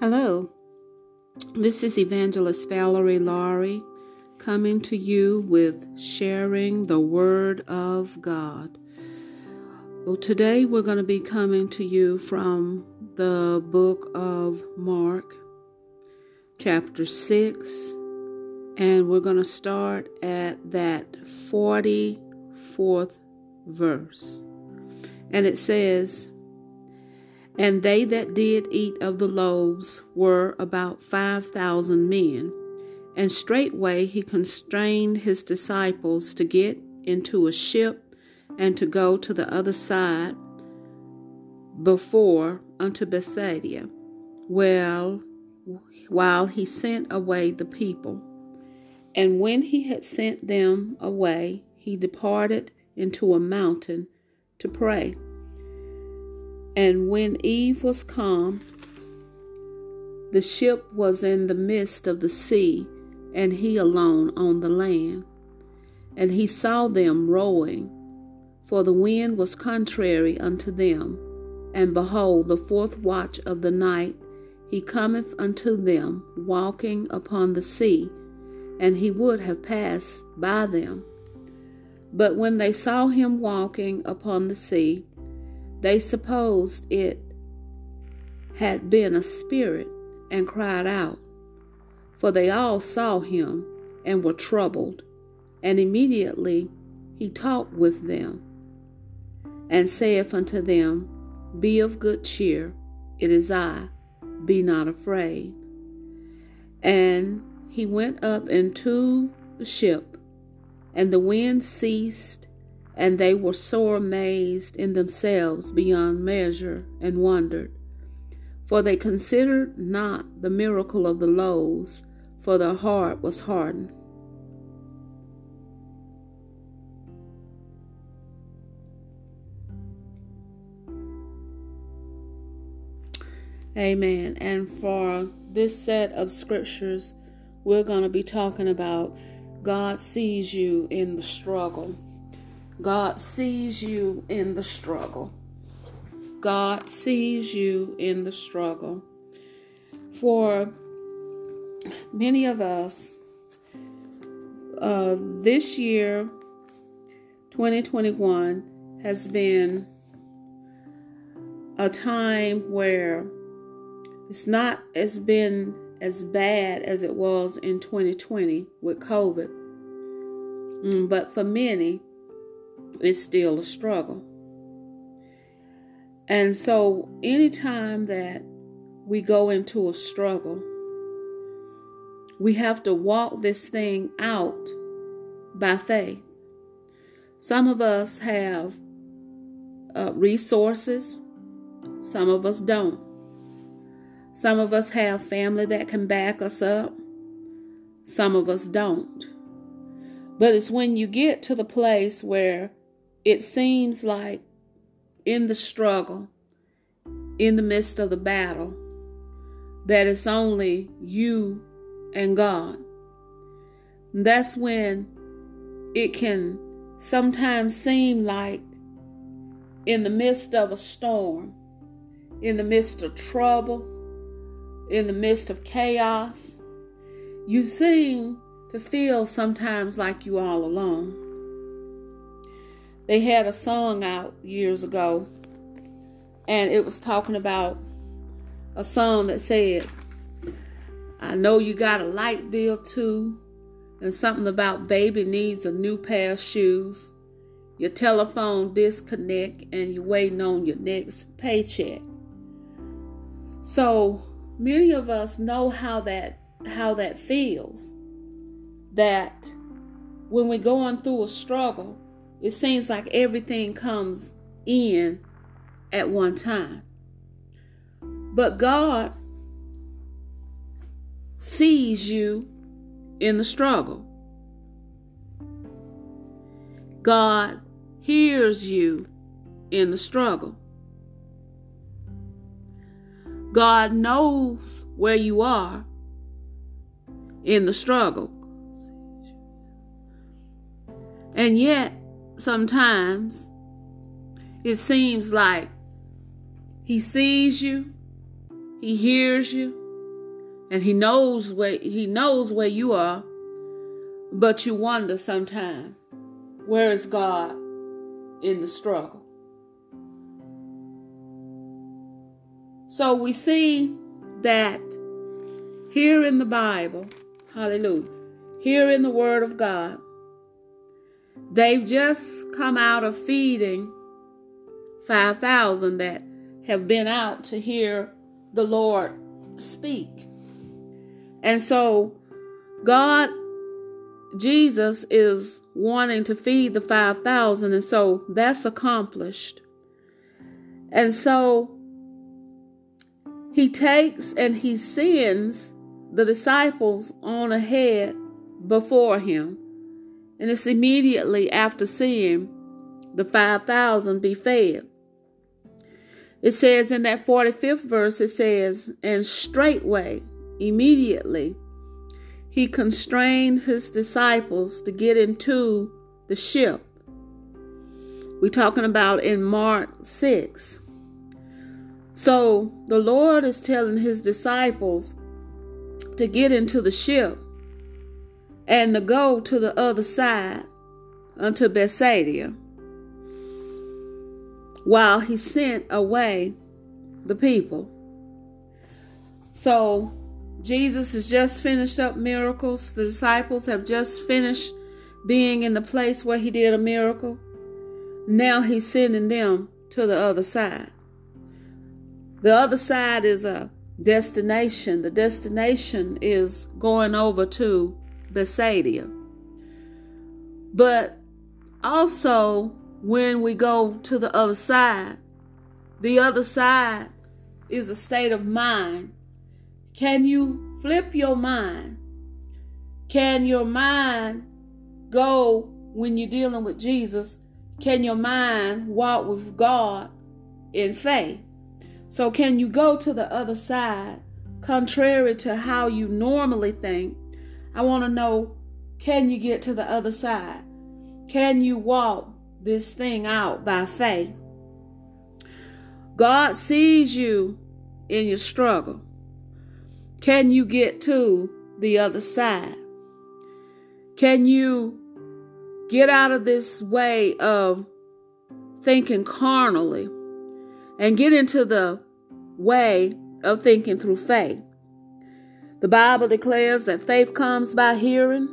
Hello, this is Evangelist Valerie Laurie coming to you with sharing the Word of God. Well, today we're going to be coming to you from the book of Mark, chapter 6, and we're going to start at that 44th verse. And it says, And they that did eat of the loaves were about five thousand men. And straightway he constrained his disciples to get into a ship and to go to the other side before unto Bethsaida, well, while he sent away the people. And when he had sent them away, he departed into a mountain to pray. And when eve was come, the ship was in the midst of the sea, and he alone on the land. And he saw them rowing, for the wind was contrary unto them. And behold, the fourth watch of the night, he cometh unto them, walking upon the sea, and he would have passed by them. But when they saw him walking upon the sea, they supposed it had been a spirit and cried out. For they all saw him and were troubled. And immediately he talked with them and saith unto them, Be of good cheer, it is I, be not afraid. And he went up into the ship and the wind ceased, and they were sore amazed in themselves beyond measure, and wondered. For they considered not the miracle of the loaves, for their heart was hardened. Amen. And for this set of scriptures, we're going to be talking about God sees you in the struggle. God sees you in the struggle. God sees you in the struggle. For many of us, uh, this year, 2021, has been a time where it's not, it's been as bad as it was in 2020 with COVID. Mm, but for many, it's still a struggle. And so, anytime that we go into a struggle, we have to walk this thing out by faith. Some of us have uh, resources, some of us don't. Some of us have family that can back us up, some of us don't. But it's when you get to the place where it seems like in the struggle, in the midst of the battle, that it's only you and God. That's when it can sometimes seem like in the midst of a storm, in the midst of trouble, in the midst of chaos, you seem to feel sometimes like you all alone. They had a song out years ago, and it was talking about a song that said, I know you got a light bill too, and something about baby needs a new pair of shoes. Your telephone disconnect, and you're waiting on your next paycheck. So many of us know how that how that feels that when we're going through a struggle it seems like everything comes in at one time. But god sees you in the struggle. God hears you in the struggle. God knows where you are in the struggle. And yet, sometimes it seems like He sees you, He hears you, And he knows where he knows where you are, but you wonder sometimes, where is God in the struggle? So we see that here in the Bible, hallelujah, here in the Word of God, they've just come out of feeding 5,000 that have been out to hear the Lord speak. And so, God, Jesus is wanting to feed the 5,000, and so that's accomplished. And so, he takes and he sends the disciples on ahead before him. And it's immediately after seeing the 5,000 be fed. It says in that 45th verse, it says, And straightway, immediately, he constrained his disciples to get into the ship. We're talking about in Mark 6. So the Lord is telling his disciples to get into the ship and to go to the other side unto Bethsaida while he sent away the people. So Jesus has just finished up miracles. The disciples have just finished being in the place where he did a miracle. Now he's sending them to the other side. The other side is a destination. The destination is going over to Bethsaida. But also, when we go to the other side. The other side is a state of mind. Can you flip your mind? Can your mind go when you're dealing with Jesus? Can your mind walk with God in faith? So, can you go to the other side contrary to how you normally think? I want to know can you get to the other side? Can you walk this thing out by faith. God sees you in your struggle. Can you get to the other side? Can you get out of this way of thinking carnally and get into the way of thinking through faith? The Bible declares that faith comes by hearing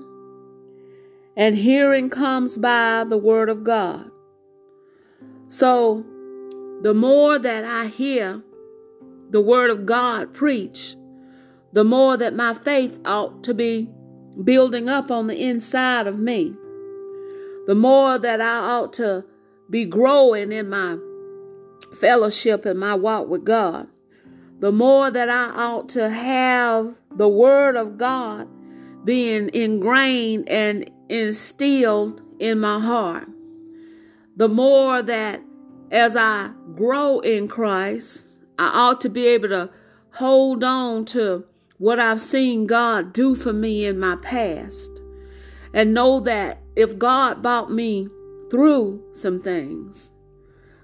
and hearing comes by the word of God. So, the more that I hear the word of God preach, the more that my faith ought to be building up on the inside of me, the more that I ought to be growing in my fellowship and my walk with God, the more that I ought to have the word of God being ingrained and instilled in my heart. The more that as I grow in Christ, I ought to be able to hold on to what I've seen God do for me in my past and know that if God brought me through some things,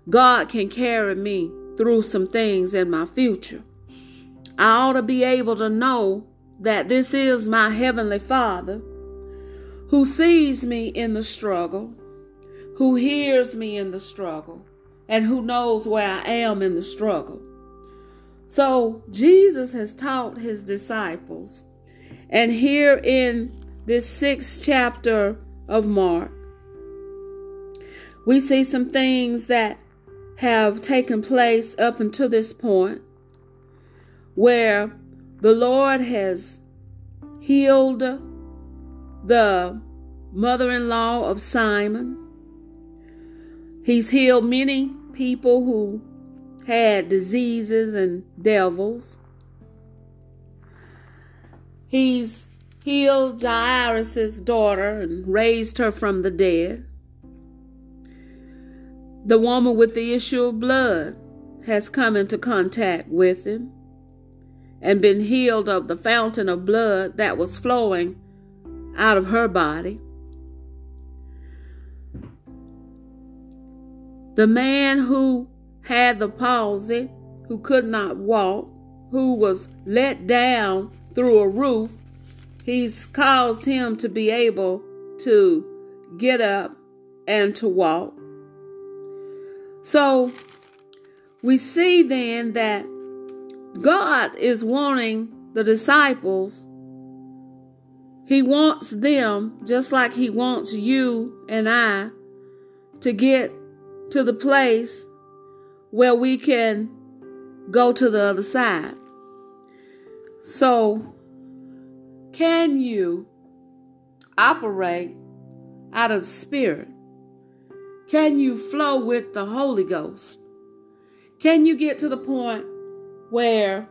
God can carry me through some things in my future. I ought to be able to know that this is my Heavenly Father who sees me in the struggle, who hears me in the struggle, and who knows where I am in the struggle. So Jesus has taught his disciples. And here in this sixth chapter of Mark, we see some things that have taken place up until this point where the Lord has healed the mother in law of Simon. He's healed many people who had diseases and devils. He's healed Jairus' daughter and raised her from the dead. The woman with the issue of blood has come into contact with him and been healed of the fountain of blood that was flowing out of her body. The man who had the palsy, who could not walk, who was let down through a roof, he's caused him to be able to get up and to walk. So we see then that God is wanting the disciples, He wants them, just like He wants you and I, to get to the place where we can go to the other side. So, can you operate out of the Spirit? Can you flow with the Holy Ghost? Can you get to the point where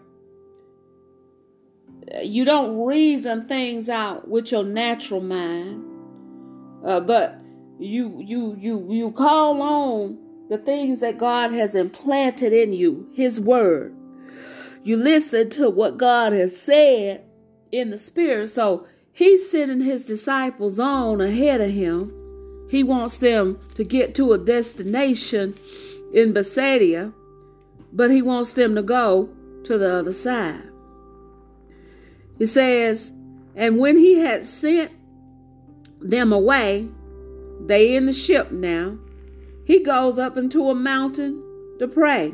you don't reason things out with your natural mind, uh, but you you you you call on the things that God has implanted in you, His Word. You listen to what God has said in the Spirit. So He's sending His disciples on ahead of Him. He wants them to get to a destination in Bethsaida, but He wants them to go to the other side. He says, And when He had sent them away, they in the ship now he goes up into a mountain to pray.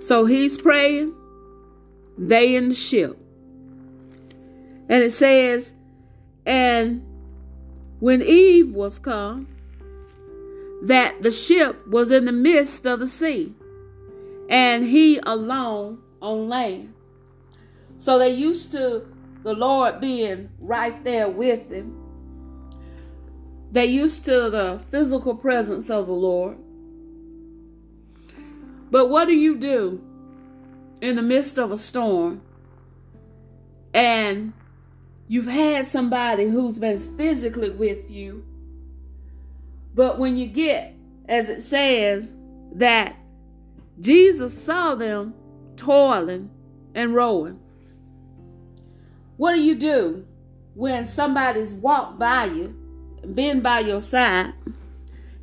So he's praying, they in the ship. And it says, and when Eve was come, that the ship was in the midst of the sea, and he alone on land. So they used to the Lord being right there with them. They used to the physical presence of the Lord. But what do you do in the midst of a storm and you've had somebody who's been physically with you? But when you get, as it says, that Jesus saw them toiling and rowing, what do you do when somebody's walked by you been by your side.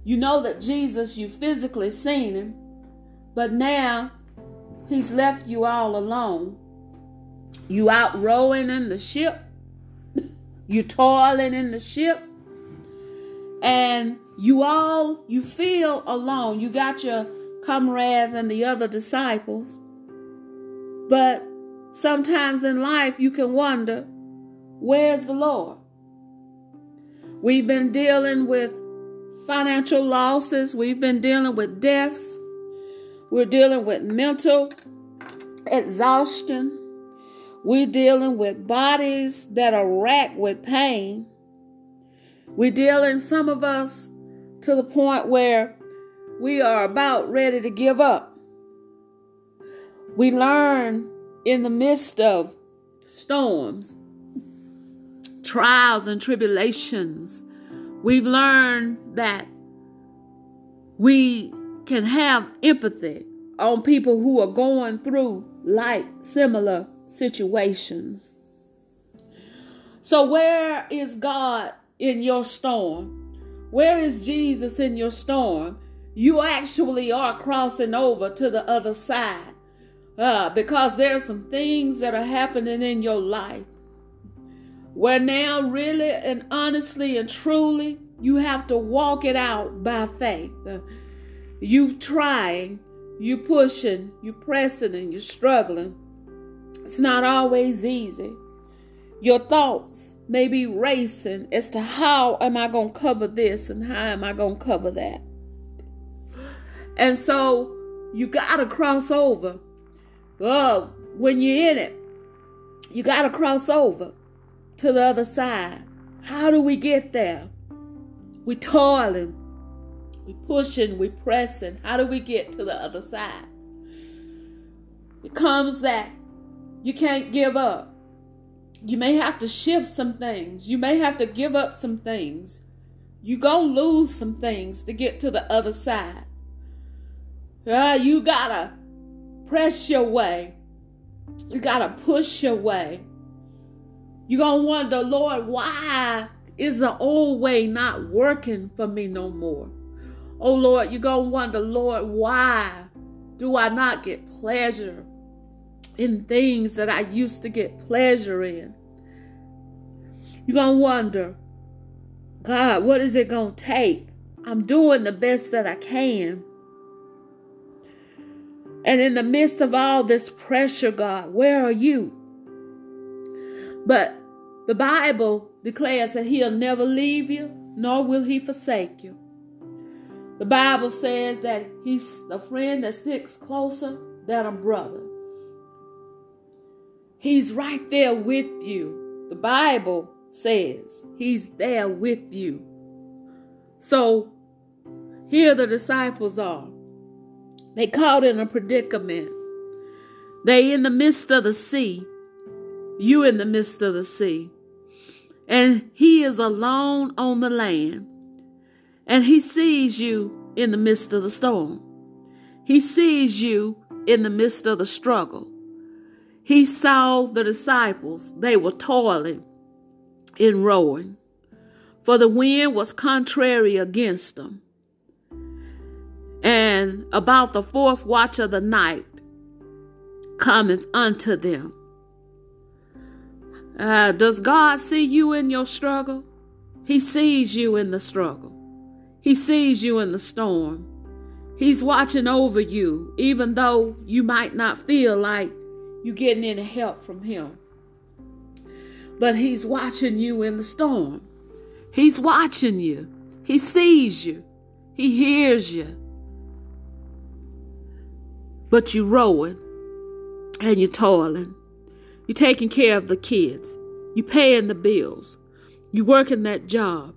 You know that Jesus, you physically seen him, but now he's left you all alone. You out rowing in the ship, you toiling in the ship, and you all you feel alone. You got your comrades and the other disciples. But sometimes in life you can wonder, where's the Lord? We've been dealing with financial losses. We've been dealing with deaths. We're dealing with mental exhaustion. We're dealing with bodies that are racked with pain. We're dealing, some of us, to the point where we are about ready to give up. We learn in the midst of storms trials and tribulations, we've learned that we can have empathy on people who are going through like similar situations. So, where is God in your storm? Where is Jesus in your storm? You actually are crossing over to the other side uh, because there are some things that are happening in your life where now, really and honestly and truly, you have to walk it out by faith. Uh, you trying, you pushing, you pressing, and you're struggling. It's not always easy. Your thoughts may be racing as to how am I going to cover this and how am I going to cover that. And so you got to cross over. Oh, when you're in it, you got to cross over to the other side. How do we get there? We toiling, we pushing, we pressing. How do we get to the other side? It comes that you can't give up. You may have to shift some things. You may have to give up some things. You gonna lose some things to get to the other side. Uh, you gotta press your way. You gotta push your way. You're going to wonder, Lord, why is the old way not working for me no more? Oh, Lord, you're going to wonder, Lord, why do I not get pleasure in things that I used to get pleasure in. You're going to wonder, God, what is it going to take? I'm doing the best that I can. And in the midst of all this pressure, God, where are you? But the Bible declares that He'll never leave you, nor will He forsake you. The Bible says that He's the friend that sticks closer than a brother. He's right there with you. The Bible says He's there with you. So here the disciples are. They caught in a predicament. They in the midst of the sea. You in the midst of the sea. And he is alone on the land. And he sees you in the midst of the storm. He sees you in the midst of the struggle. He saw the disciples. They were toiling in rowing, for the wind was contrary against them. And about the fourth watch of the night cometh unto them. Uh, does God see you in your struggle? He sees you in the struggle. He sees you in the storm. He's watching over you, even though you might not feel like you're getting any help from Him. But He's watching you in the storm. He's watching you. He sees you. He hears you but you're rowing and you're toiling. You're taking care of the kids. You're paying the bills. You're working that job.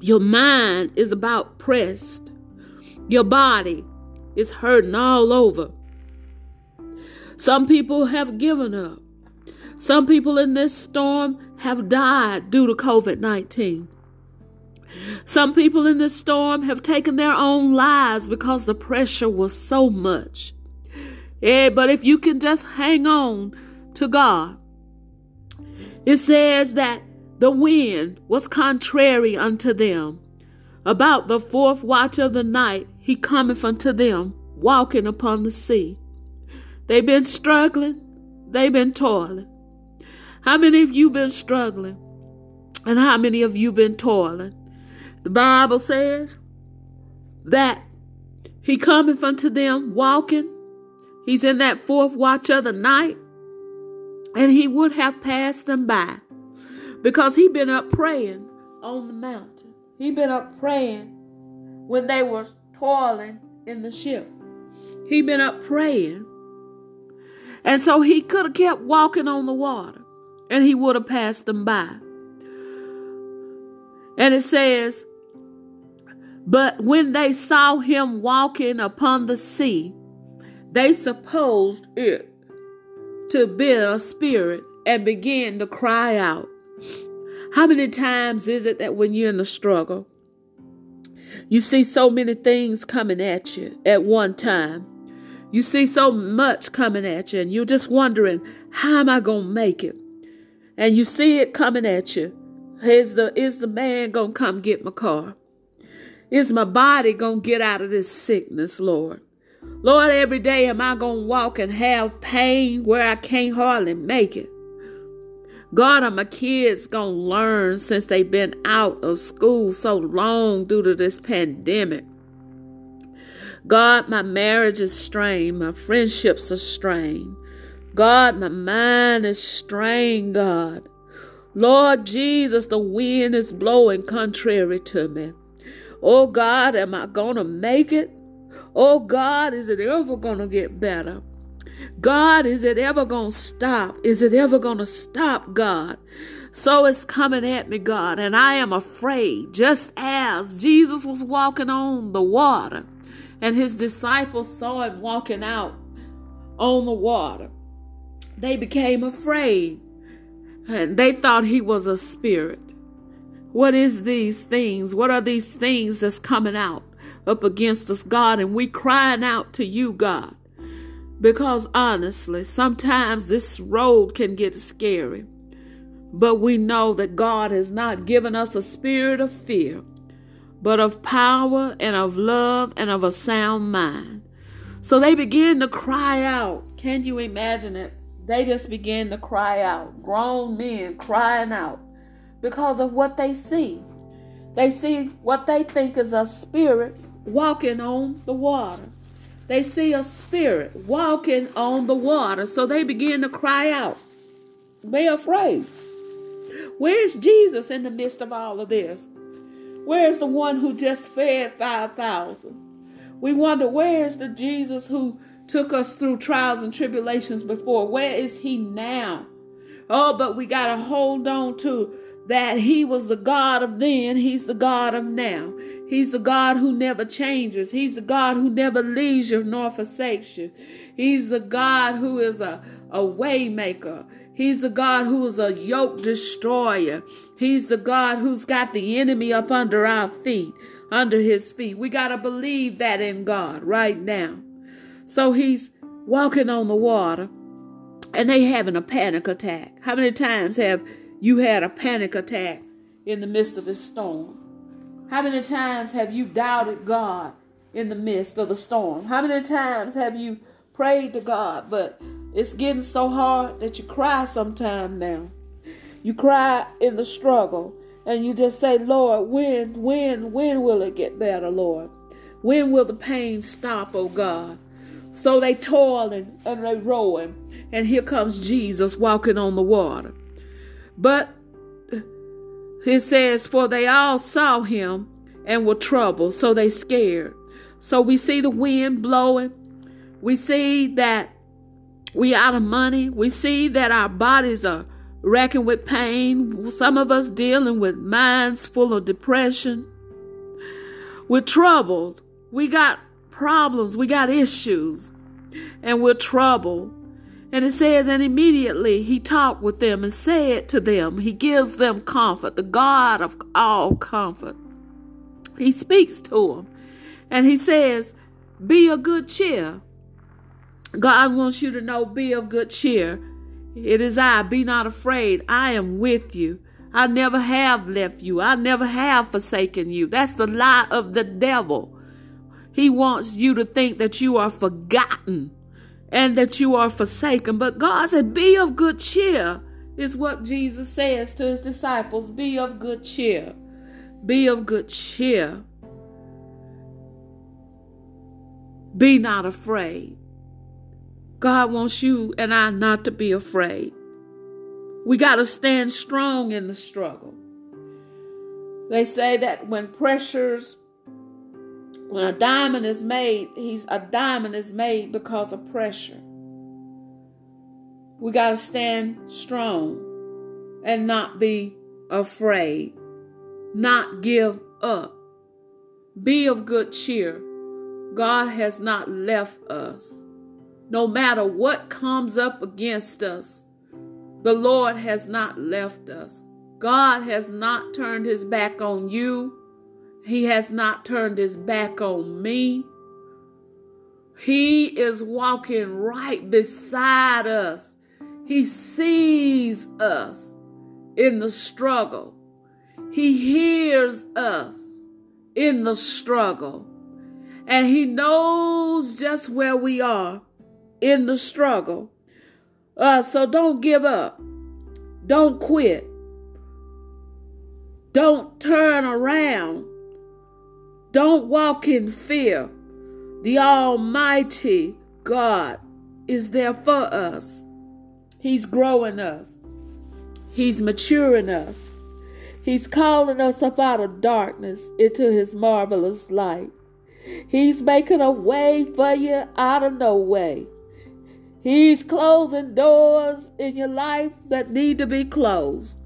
Your mind is about pressed. Your body is hurting all over. Some people have given up. Some people in this storm have died due to COVID 19. Some people in this storm have taken their own lives because the pressure was so much. Yeah, but if you can just hang on to God, it says that the wind was contrary unto them. About the fourth watch of the night, he cometh unto them, walking upon the sea. They've been struggling, they've been toiling. How many of you been struggling? And how many of you been toiling? The Bible says that he cometh unto them walking. He's in that fourth watch of the night. And he would have passed them by because he been up praying on the mountain. He been up praying when they were toiling in the ship. He been up praying. And so he could have kept walking on the water and he would have passed them by. And it says, but when they saw him walking upon the sea, they supposed it to be a spirit and began to cry out. How many times is it that when you're in the struggle, you see so many things coming at you at one time? You see so much coming at you, and you're just wondering, how am I going to make it? And you see it coming at you. Is the, is the man going to come get my car? Is my body going to get out of this sickness, Lord? Lord, every day am I going to walk and have pain where I can't hardly make it? God, are my kids going to learn since they've been out of school so long due to this pandemic? God, my marriage is strained. My friendships are strained. God, my mind is strained, God. Lord Jesus, the wind is blowing contrary to me. Oh God, am I going to make it? Oh God, is it ever going to get better? God, is it ever going to stop? Is it ever going to stop, God? So it's coming at me, God, and I am afraid, just as Jesus was walking on the water and his disciples saw him walking out on the water. They became afraid and they thought he was a spirit. What is these things? What are these things that's coming out up against us, God? And we crying out to you, God. Because honestly, sometimes this road can get scary. But we know that God has not given us a spirit of fear, but of power and of love and of a sound mind. So they began to cry out. Can you imagine it? They just began to cry out. Grown men crying out because of what they see. They see what they think is a spirit walking on the water. They see a spirit walking on the water. So they begin to cry out. They're afraid. Where's Jesus in the midst of all of this? Where's the one who just fed 5,000? We wonder, where's the Jesus who took us through trials and tribulations before? Where is he now? Oh, but we got to hold on to that he was the God of then, he's the God of now. He's the God who never changes. He's the God who never leaves you nor forsakes you. He's the God who is a, a waymaker. He's the God who is a yoke destroyer. He's the God who's got the enemy up under our feet, under his feet. We got to believe that in God right now. So he's walking on the water and they having a panic attack. How many times have you had a panic attack in the midst of the storm? How many times have you doubted God in the midst of the storm? How many times have you prayed to God, but it's getting so hard that you cry sometime now. You cry in the struggle and you just say, Lord, when, when, when will it get better, Lord? When will the pain stop, oh God? So they toiling and they rowing, and here comes Jesus walking on the water. But it says, For they all saw him and were troubled, so they scared. So we see the wind blowing. We see that we out of money. We see that our bodies are racking with pain. Some of us dealing with minds full of depression. We're troubled. We got problems. We got issues. And we're troubled. And it says, and immediately he talked with them and said to them, he gives them comfort, the God of all comfort. He speaks to them and he says, Be a good cheer. God wants you to know, be of good cheer. It is I, be not afraid. I am with you. I never have left you. I never have forsaken you. That's the lie of the devil. He wants you to think that you are forgotten and that you are forsaken. But God said, Be of good cheer, is what Jesus says to his disciples. Be of good cheer. Be of good cheer. Be not afraid. God wants you and I not to be afraid. We got to stand strong in the struggle. They say that when pressures, when a diamond is made, he's a diamond is made because of pressure. We got to stand strong and not be afraid, not give up. Be of good cheer. God has not left us no matter what comes up against us, the Lord has not left us. God has not turned his back on you. He has not turned his back on me. He is walking right beside us. He sees us in the struggle. He hears us in the struggle. And he knows just where we are in the struggle. Uh, so don't give up. Don't quit. Don't turn around. Don't walk in fear. The Almighty God is there for us. He's growing us. He's maturing us. He's calling us up out of darkness into His marvelous light. He's making a way for you out of no way. He's closing doors in your life that need to be closed.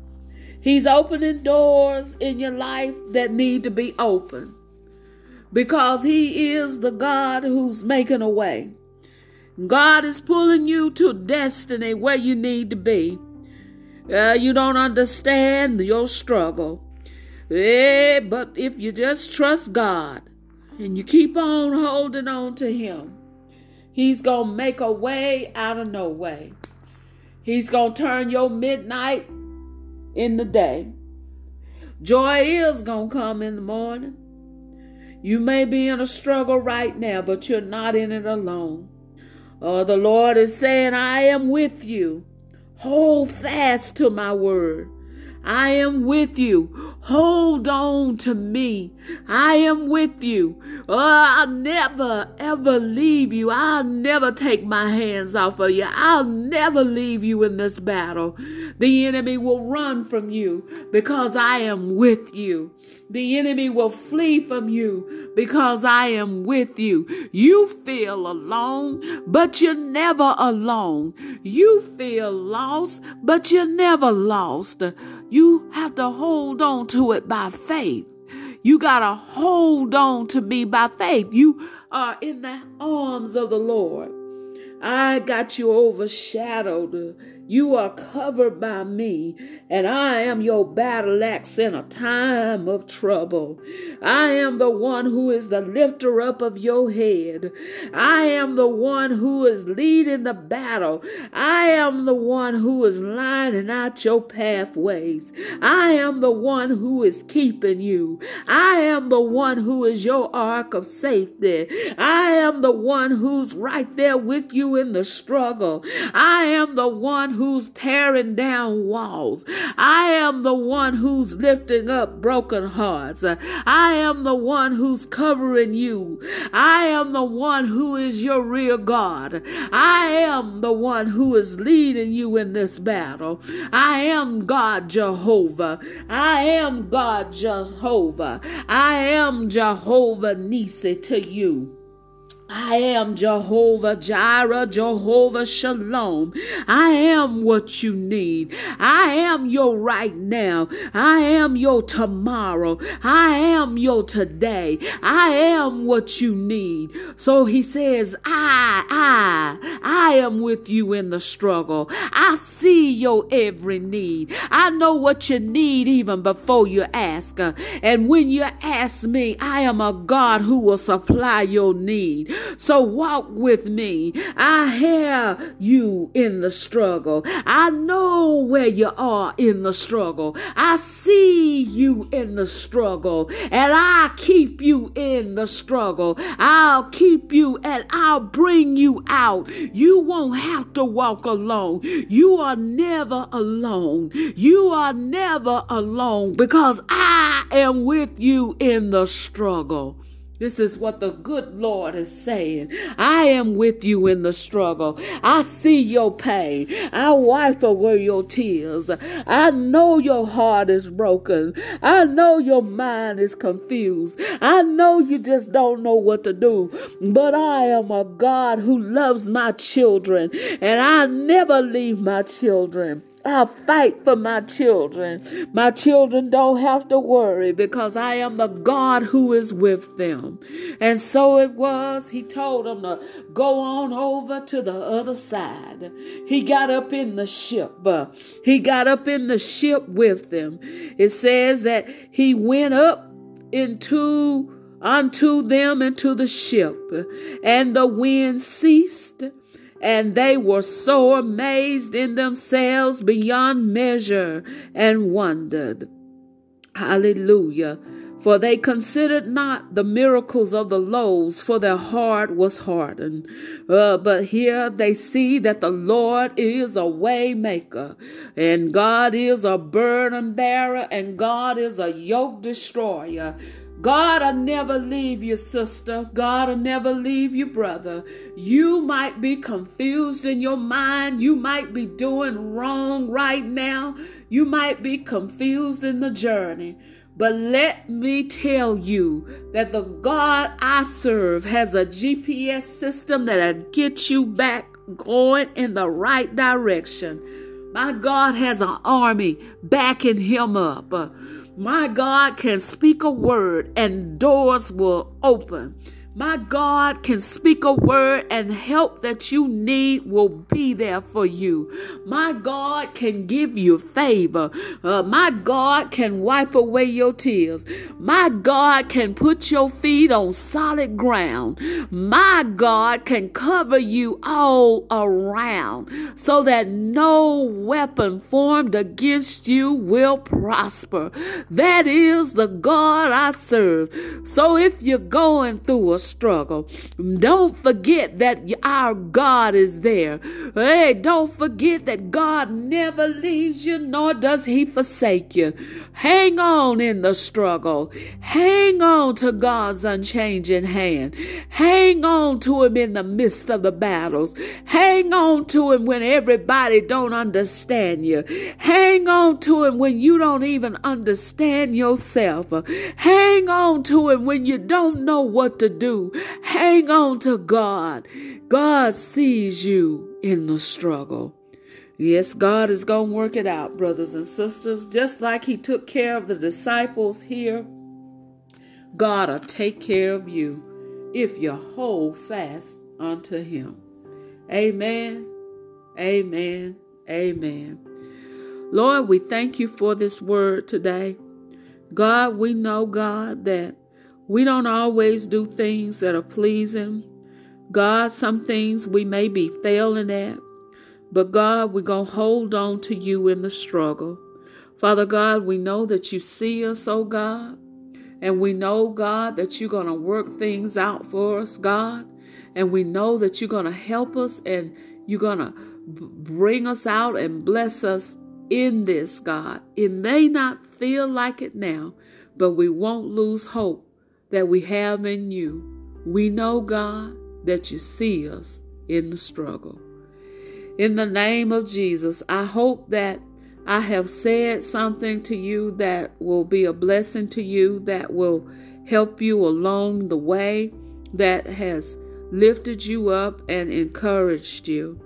He's opening doors in your life that need to be open. Because He is the God who's making a way. God is pulling you to destiny where you need to be. Uh, you don't understand your struggle. Eh, but if you just trust God and you keep on holding on to Him, He's going to make a way out of no way. He's going to turn your midnight in the day. Joy is going to come in the morning. You may be in a struggle right now, but you're not in it alone. Oh, the Lord is saying, I am with you. Hold fast to my word. I am with you. Hold on to me. I am with you. Oh, I'll never, ever leave you. I'll never take my hands off of you. I'll never leave you in this battle. The enemy will run from you because I am with you. The enemy will flee from you because I am with you. You feel alone, but you're never alone. You feel lost, but you're never lost. You have to hold on to it by faith. You got to hold on to me by faith. You are in the arms of the Lord. I got you overshadowed you are covered by me, and I am your battle axe in a time of trouble. I am the one who is the lifter up of your head. I am the one who is leading the battle. I am the one who is lining out your pathways. I am the one who is keeping you. I am the one who is your ark of safety. I am the one who's right there with you in the struggle. I am the one who's tearing down walls. I am the one who's lifting up broken hearts. I am the one who's covering you. I am the one who is your rear guard. I am the one who is leading you in this battle. I am God Jehovah. I am God Jehovah. I am Jehovah Nissi to you. I am Jehovah Jireh, Jehovah Shalom. I am what you need. I am your right now. I am your tomorrow. I am your today. I am what you need. So he says, I, I, I am with you in the struggle. I see your every need. I know what you need even before you ask. And when you ask me, I am a God who will supply your need. So walk with me. I hear you in the struggle. I know where you are in the struggle. I see you in the struggle and I keep you in the struggle. I'll keep you and I'll bring you out. You won't have to walk alone. You are never alone. You are never alone because I am with you in the struggle. This is what the good Lord is saying. I am with you in the struggle. I see your pain. I wipe away your tears. I know your heart is broken. I know your mind is confused. I know you just don't know what to do. But I am a God who loves my children, and I never leave my children. I'll fight for my children. My children don't have to worry because I am the God who is with them. And so it was. He told them to go on over to the other side. He got up in the ship. He got up in the ship with them. It says that he went up into unto them into the ship, and the wind ceased and they were so amazed in themselves beyond measure and wondered. Hallelujah. For they considered not the miracles of the loaves, for their heart was hardened. Uh, but here they see that the Lord is a waymaker, and God is a burden bearer, and God is a yoke destroyer. God will never leave you, sister. God will never leave you, brother. You might be confused in your mind. You might be doing wrong right now. You might be confused in the journey. But let me tell you that the God I serve has a GPS system that'll get you back going in the right direction. My God has an army backing him up. My God can speak a word and doors will open. My God can speak a word and help that you need will be there for you. My God can give you favor. Uh, my God can wipe away your tears. My God can put your feet on solid ground. My God can cover you all around so that no weapon formed against you will prosper. That is the God I serve. So if you're going through a struggle. Don't forget that our God is there. Hey, don't forget that God never leaves you nor does he forsake you. Hang on in the struggle. Hang on to God's unchanging hand. Hang on to him in the midst of the battles. Hang on to him when everybody don't understand you. Hang on to him when you don't even understand yourself. Hang on to him when you don't know what to do. Hang on to God. God sees you in the struggle. Yes, God is going to work it out, brothers and sisters. Just like He took care of the disciples here, God will take care of you if you hold fast unto Him. Amen. Amen. Amen. Lord, we thank you for this word today. God, we know, God, that we don't always do things that are pleasing. God, some things we may be failing at, but God, we're going to hold on to you in the struggle. Father God, we know that you see us, oh God, and we know, God, that you're going to work things out for us, God, and we know that you're going to help us and you're going to bring us out and bless us in this, God. It may not feel like it now, but we won't lose hope that we have in you, we know, God, that you see us in the struggle. In the name of Jesus, I hope that I have said something to you that will be a blessing to you, that will help you along the way, that has lifted you up and encouraged you.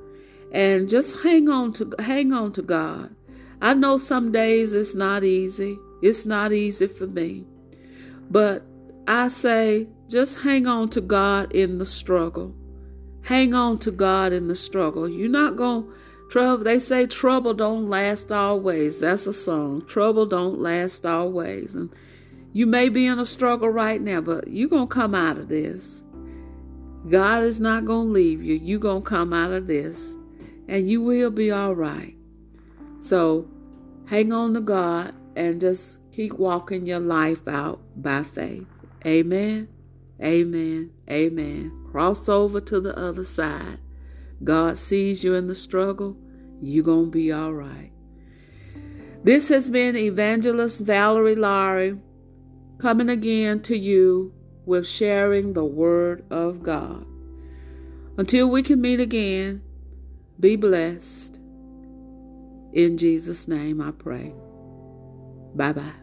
And just hang on to hang on to God. I know some days it's not easy. It's not easy for me. But I say, just hang on to God in the struggle. Hang on to God in the struggle. You're not going to trouble. They say trouble don't last always. That's a song. Trouble don't last always. And you may be in a struggle right now, but you're going to come out of this. God is not going to leave you. You're going to come out of this and you will be all right. So hang on to God and just keep walking your life out by faith. Amen. Amen. Amen. Cross over to the other side. God sees you in the struggle. You're going to be all right. This has been Evangelist Valerie Lowry coming again to you with sharing the Word of God. Until we can meet again, be blessed. In Jesus' name I pray. Bye bye.